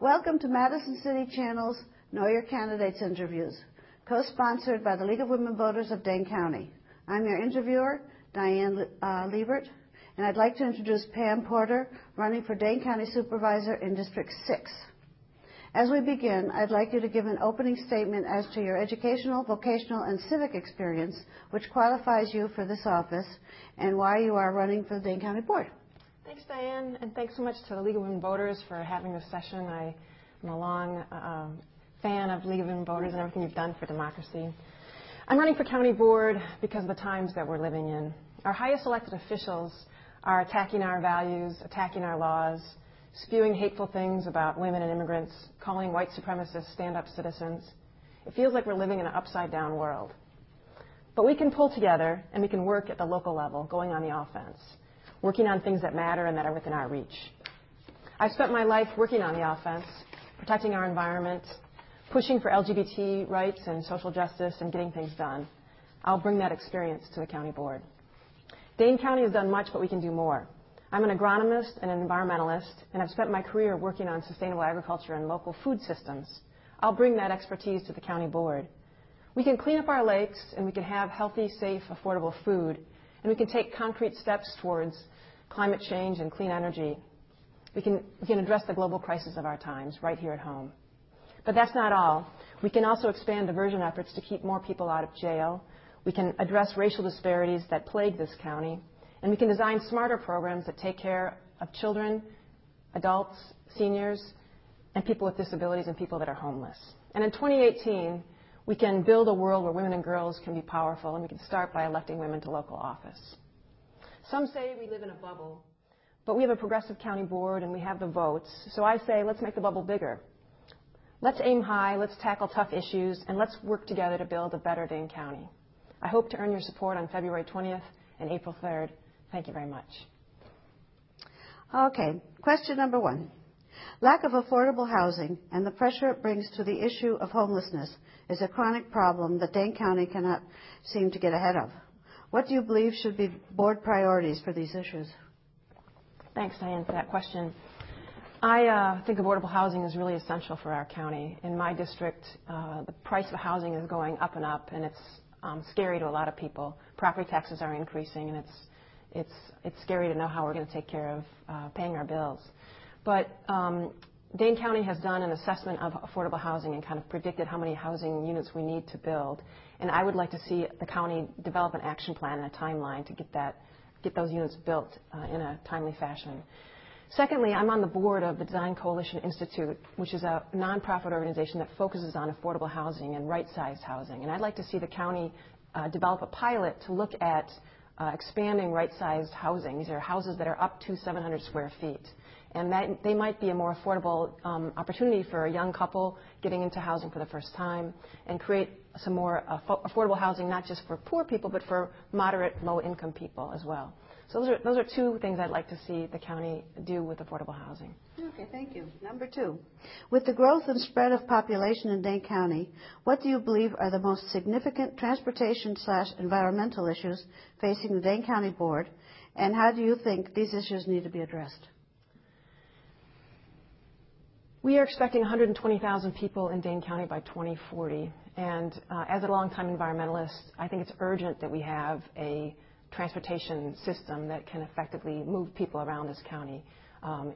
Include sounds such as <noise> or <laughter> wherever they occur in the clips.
Welcome to Madison City Channel's Know Your Candidates interviews, co-sponsored by the League of Women Voters of Dane County. I'm your interviewer, Diane uh, Liebert, and I'd like to introduce Pam Porter, running for Dane County Supervisor in District 6. As we begin, I'd like you to give an opening statement as to your educational, vocational, and civic experience, which qualifies you for this office, and why you are running for the Dane County Board. Thanks, Diane, and thanks so much to the League of Women Voters for having this session. I am a long um, fan of League of Women Voters and everything you've done for democracy. I'm running for county board because of the times that we're living in. Our highest elected officials are attacking our values, attacking our laws, spewing hateful things about women and immigrants, calling white supremacists stand-up citizens. It feels like we're living in an upside-down world. But we can pull together, and we can work at the local level, going on the offense, working on things that matter and that are within our reach. I've spent my life working on the offense, protecting our environment, pushing for LGBT rights and social justice, and getting things done. I'll bring that experience to the county board. Dane County has done much, but we can do more. I'm an agronomist and an environmentalist, and I've spent my career working on sustainable agriculture and local food systems. I'll bring that expertise to the county board. We can clean up our lakes, and we can have healthy, safe, affordable food, and we can take concrete steps towards climate change and clean energy. We can address the global crisis of our times right here at home. But that's not all. We can also expand diversion efforts to keep more people out of jail. We can address racial disparities that plague this county, and we can design smarter programs that take care of children, adults, seniors, and people with disabilities, and people that are homeless. And in 2018, we can build a world where women and girls can be powerful, and we can start by electing women to local office. Some say we live in a bubble, but we have a progressive county board, and we have the votes. So I say, let's make the bubble bigger. Let's aim high, let's tackle tough issues, and let's work together to build a better Dane County. I hope to earn your support on February 20th and April 3rd. Thank you very much. Okay. Question number one. Lack of affordable housing and the pressure it brings to the issue of homelessness is a chronic problem that Dane County cannot seem to get ahead of. What do you believe should be board priorities for these issues? Thanks, Diane, for that question. I uh, think affordable housing is really essential for our county. In my district, uh, the price of housing is going up and up, and it's um, scary to a lot of people. Property taxes are increasing, and it's scary to know how we're going to take care of uh, paying our bills. Um, Dane County has done an assessment of affordable housing and kind of predicted how many housing units we need to build, and I would like to see the county develop an action plan and a timeline to get that get those units built uh, in a timely fashion. Secondly, I'm on the board of the Design Coalition Institute, which is a nonprofit organization that focuses on affordable housing and right-sized housing. And I'd like to see the county uh, develop a pilot to look at uh, expanding right-sized housing. These are houses that are up to 700 sq ft. And that they might be a more affordable um, opportunity for a young couple getting into housing for the first time and create some more affordable housing, not just for poor people, but for moderate, low-income people as well. So those are those are two things I'd like to see the county do with affordable housing. Okay, thank you. Number two, with the growth and spread of population in Dane County, what do you believe are the most significant transportation slash environmental issues facing the Dane County Board, and how do you think these issues need to be addressed? We are expecting 120,000 people in Dane County by 2040. Uh, as a longtime environmentalist, I think it's urgent that we have a transportation system that can effectively move people around this county. Um,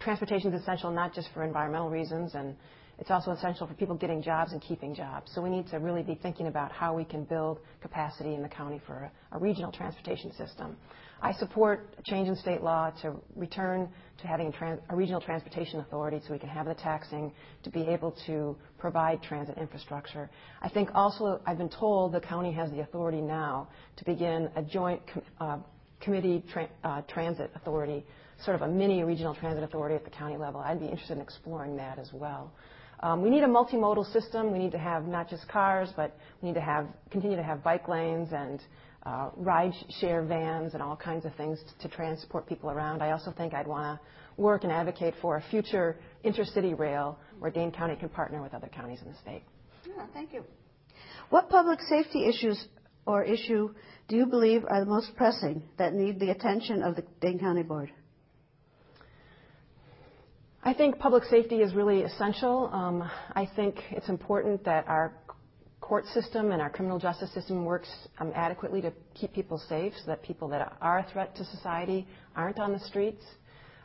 Transportation is essential not just for environmental reasons, and it's also essential for people getting jobs and keeping jobs. So we need to really be thinking about how we can build capacity in the county for a regional transportation system. I support a change in state law to return to having a regional transportation authority so we can have the taxing to be able to provide transit infrastructure. I think also, I've been told the county has the authority now to begin a joint uh, committee uh, transit authority, sort of a mini regional transit authority at the county level. I'd be interested in exploring that as well. Um, we need a multimodal system. We need to have not just cars, but we need to have continue to have bike lanes and uh, ride-share vans and all kinds of things to transport people around. I also think I'd want to work and advocate for a future intercity rail where Dane County can partner with other counties in the state. Yeah. Thank you. What public safety issues or issue do you believe are the most pressing that need the attention of the Dane County Board? I think public safety is really essential. Um, I think it's important that our court system and our criminal justice system works um, adequately to keep people safe so that people that are a threat to society aren't on the streets.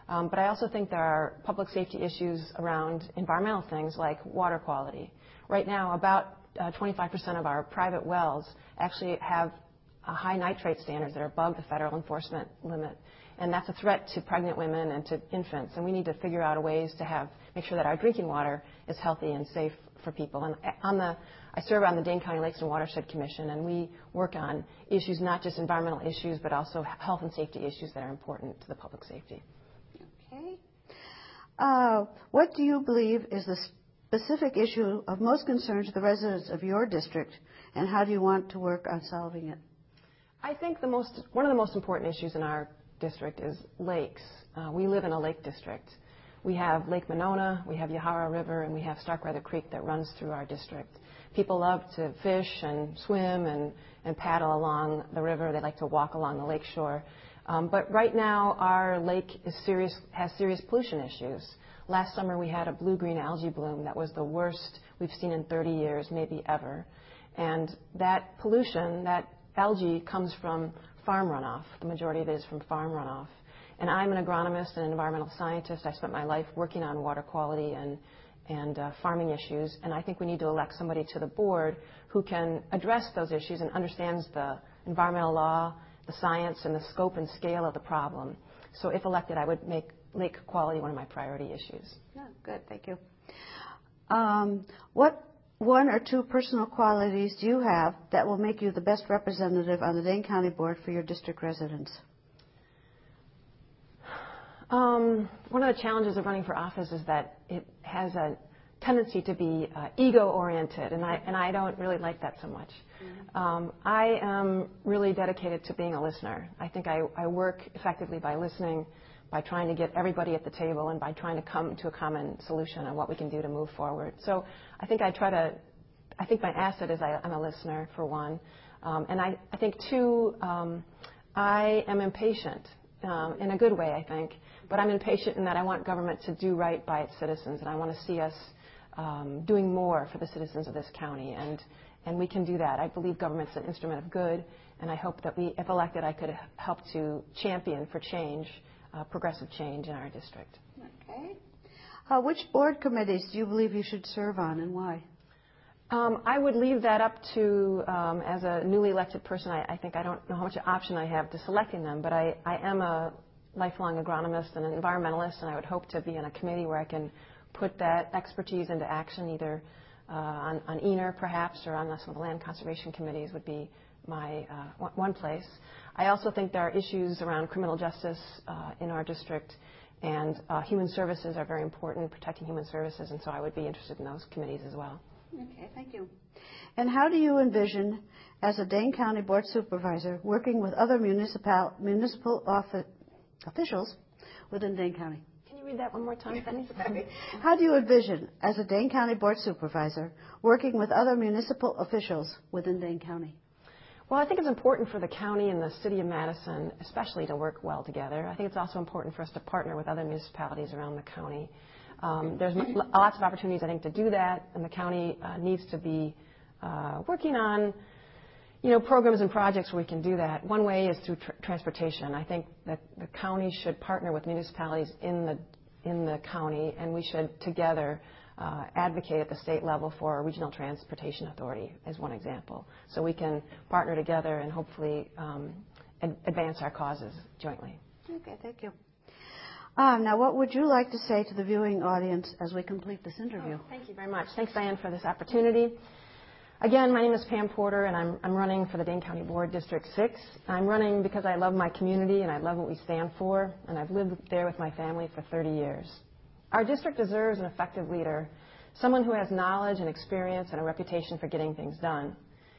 Um, but I also think there are public safety issues around environmental things like water quality. Right now, about uh, 25% of our private wells actually have high nitrate standards that are above the federal enforcement limit. And that's a threat to pregnant women and to infants. And we need to figure out ways to have, make sure that our drinking water is healthy and safe for people. And on the, I serve on the Dane County Lakes and Watershed Commission, and we work on issues, not just environmental issues, but also health and safety issues that are important to the public safety. Okay. Uh, what do you believe is the specific issue of most concern to the residents of your district, and how do you want to work on solving it? I think the most, one of the most important issues in our district is lakes. Uh, we live in a lake district. We have Lake Monona, we have Yahara River, and we have Starkweather Creek that runs through our district. People love to fish and swim and, and paddle along the river. They like to walk along the lake shore. Um, but right now, our lake is serious, has serious pollution issues. Last summer, we had a blue-green algae bloom that was the worst we've seen in 30 years, maybe ever. And that pollution, that algae, comes from farm runoff. The majority of it is from farm runoff. And I'm an agronomist and an environmental scientist. I spent my life working on water quality and, and uh, farming issues. And I think we need to elect somebody to the board who can address those issues and understands the environmental law, the science, and the scope and scale of the problem. So if elected, I would make lake quality one of my priority issues. Yeah, good. Thank you. Um, what one or two personal qualities do you have that will make you the best representative on the Dane County Board for your district residents? Um, one of the challenges of running for office is that it has a tendency to be uh, ego oriented, and I, and I don't really like that so much. Mm-hmm. Um, I am really dedicated to being a listener. I think I, I work effectively by listening, by trying to get everybody at the table, and by trying to come to a common solution on what we can do to move forward. So I think I try to, I think my asset is I, I'm a listener, for one. Um, and I, I think, two, um, I am impatient um, in a good way, I think. But I'm impatient in that I want government to do right by its citizens, and I want to see us um, doing more for the citizens of this county. And, and we can do that. I believe government's an instrument of good, and I hope that we, if elected, I could help to champion for change, progressive change in our district. Okay. Uh, which board committees do you believe you should serve on, and why? Um, I would leave that up to, um, as a newly elected person, I, I, think I don't know how much option I have to selecting them, but I, I am a lifelong agronomist and an environmentalist, and I would hope to be in a committee where I can put that expertise into action, either uh, on, on ENER perhaps, or on some of the land conservation committees would be my uh, one place. I also think there are issues around criminal justice uh, in our district, and uh, human services are very important, protecting human services, and so I would be interested in those committees as well. Okay, thank you. And how do you envision, as a Dane County Board Supervisor, working with other municipal, municipal office, officials within Dane County? Can you read that one more time, Penny? <laughs> how do you envision, as a Dane County Board Supervisor, working with other municipal officials within Dane County? Well, I think it's important for the county and the city of Madison, especially, to work well together. I think it's also important for us to partner with other municipalities around the county. Um, there's lots of opportunities, I think, to do that, and the county uh, needs to be uh, working on you know, programs and projects where we can do that. One way is through tr- transportation. I think that the county should partner with municipalities in the in the county, and we should together advocate at the state level for a regional transportation authority, as one example. So we can partner together and hopefully um, ad- advance our causes jointly. Okay, thank you. Um, now, what would you like to say to the viewing audience as we complete this interview? Oh, thank you very much. Thanks, Diane, for this opportunity. Again, my name is Pam Porter, and I'm, I'm running for the Dane County Board District 6. I'm running because I love my community and I love what we stand for, and I've lived there with my family for 30 years. Our district deserves an effective leader, someone who has knowledge and experience and a reputation for getting things done.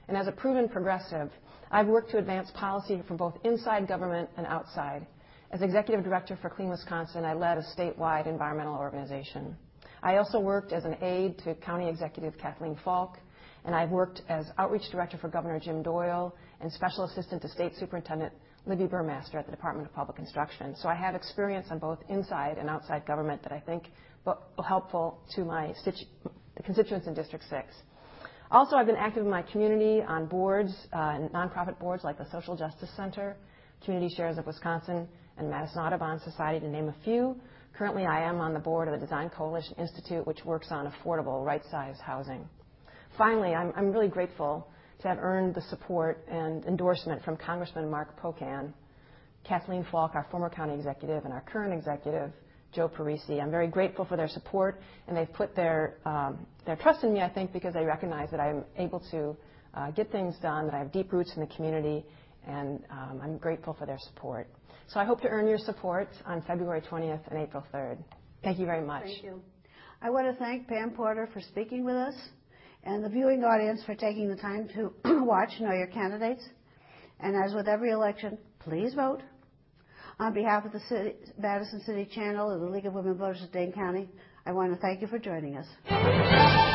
And as a proven progressive, I've worked to advance policy from both inside government and outside. As executive director for Clean Wisconsin, I led a statewide environmental organization. I also worked as an aide to County Executive Kathleen Falk, and I've worked as outreach director for Governor Jim Doyle and special assistant to State Superintendent Libby Burmaster at the Department of Public Instruction. So I have experience on both inside and outside government that I think will helpful to my constituents in District 6. Also, I've been active in my community on boards, uh, nonprofit boards like the Social Justice Center, Community Shares of Wisconsin, and Madison Audubon Society, to name a few. Currently, I am on the board of the Design Coalition Institute, which works on affordable, right-sized housing. Finally, I'm, I'm really grateful to have earned the support and endorsement from Congressman Mark Pocan, Kathleen Falk, our former county executive, and our current executive, Joe Parisi. I'm very grateful for their support, and they've put their, um, trust in me, I think, because they recognize that I'm able to uh, get things done, that I have deep roots in the community, and um, I'm grateful for their support. So I hope to earn your support on February 20th and April 3rd. Thank you very much. Thank you. I want to thank Pam Porter for speaking with us and the viewing audience for taking the time to <clears throat> watch Know Your Candidates. And as with every election, please vote. On behalf of the Madison City Channel and the League of Women Voters of Dane County, I want to thank you for joining us.